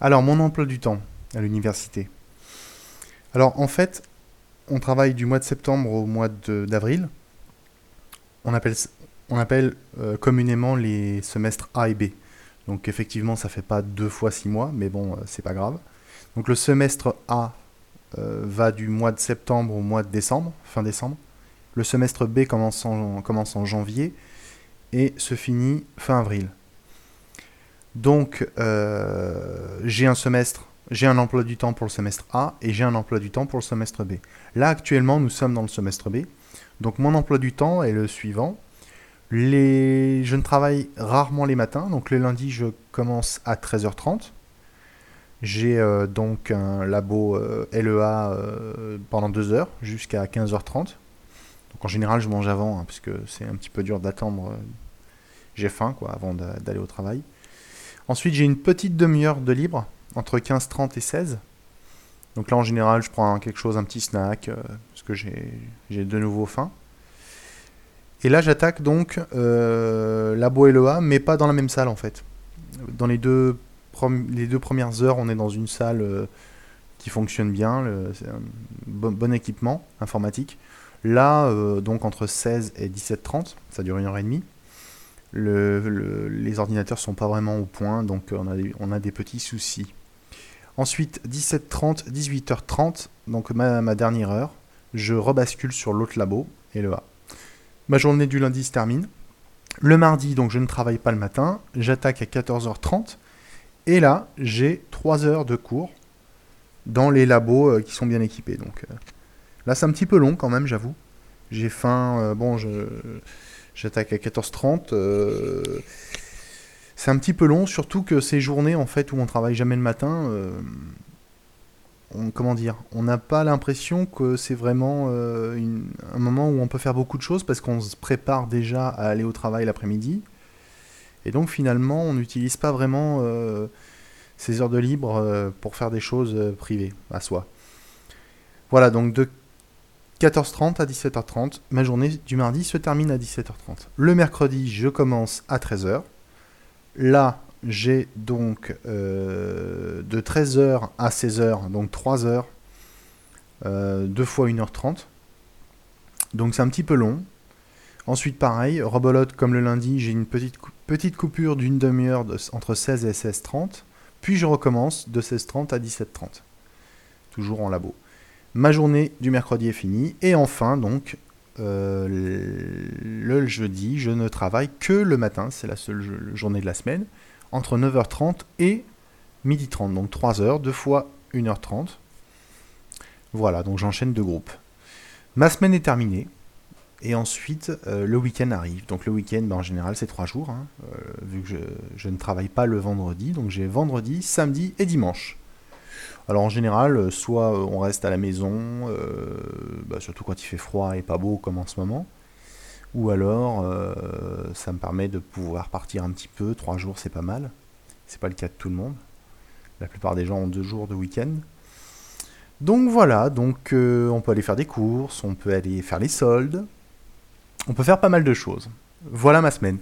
Alors, mon emploi du temps à l'université. Alors, en fait, on travaille du mois de septembre au mois d'avril. On appelle, euh, communément les semestres A et B. Donc, effectivement, ça fait pas deux fois six mois, mais bon, euh, c'est pas grave. Donc, le semestre A euh, va du mois de septembre au mois de décembre, fin décembre. Le semestre B commence en, commence en janvier et se finit fin avril. Donc, j'ai un semestre j'ai un emploi du temps pour le semestre A et j'ai un emploi du temps pour le semestre B. Là, actuellement, nous sommes dans le semestre B. Donc, mon emploi du temps est le suivant. Je ne travaille rarement les matins. Donc, le lundi, je commence à 13h30. J'ai euh, donc un labo euh, LEA euh, pendant 2 heures jusqu'à 15h30. Donc, en général, je mange avant, hein, parce que c'est un petit peu dur d'attendre. j'ai faim, quoi, avant d'aller au travail. Ensuite, j'ai une petite demi-heure de libre entre 15, 30 et 16. Donc là, en général, je prends quelque chose, un petit snack, euh, parce que j'ai de nouveau faim. Et là, j'attaque donc euh, Labo LEA, mais pas dans la même salle en fait. Dans les deux, premières heures, on est dans une salle euh, qui fonctionne bien, bon, équipement informatique. Là, euh, donc entre 16 et 17h30, ça dure une heure et demie. Le, les ordinateurs sont pas vraiment au point, donc on a, on a des petits soucis. Ensuite, 17h30, 18h30, donc ma, dernière heure, je rebascule sur l'autre labo, et le A. Ma journée du lundi se termine. Le mardi, donc je ne travaille pas le matin, j'attaque à 14h30, et là, j'ai 3 heures de cours dans les labos euh, qui sont bien équipés. Donc euh, là, c'est un petit peu long quand même, j'avoue. J'ai faim, euh, bon, j'attaque à 14h30 c'est un petit peu long, surtout que ces journées en fait où on travaille jamais le matin, euh, on, comment dire, on n'a pas l'impression que c'est vraiment euh, un moment où on peut faire beaucoup de choses parce qu'on se prépare déjà à aller au travail l'après-midi. Et donc finalement, on n'utilise pas vraiment euh, ces heures de libre pour faire des choses privées à soi. Voilà, donc de 14h30 à 17h30, ma journée du mardi se termine à 17h30. Le mercredi, je commence à 13h. Là, j'ai donc euh, de 13h à 16h, donc 3 heures, euh, 2 fois 1h30. Donc c'est un petit peu long. Ensuite, pareil, rebolote comme le lundi, j'ai une petite, petite coupure d'une demi-heure entre 16 et 16h30. Puis je recommence de 16h30 à 17h30. Toujours en labo. Ma journée du mercredi est finie. Et enfin, donc, euh, le jeudi, je ne travaille que le matin, c'est la seule journée de la semaine, entre 9h30 et 12h30, donc 3 heures, deux fois 1h30. Voilà, donc j'enchaîne deux groupes. Ma semaine est terminée, et ensuite euh, le week-end arrive. Donc le week-end, ben, en général, c'est 3 jours, hein, euh, vu que je, ne travaille pas le vendredi, donc j'ai vendredi, samedi et dimanche. Alors en général, euh, soit euh, on reste à la maison, euh, bah, surtout quand il fait froid et pas beau comme en ce moment, ou alors ça me permet de pouvoir partir un petit peu. Trois jours, c'est pas mal. C'est pas le cas de tout le monde. La plupart des gens ont deux jours de week-end. Donc voilà, donc on peut aller faire des courses, on peut aller faire les soldes, on peut faire pas mal de choses. Voilà ma semaine.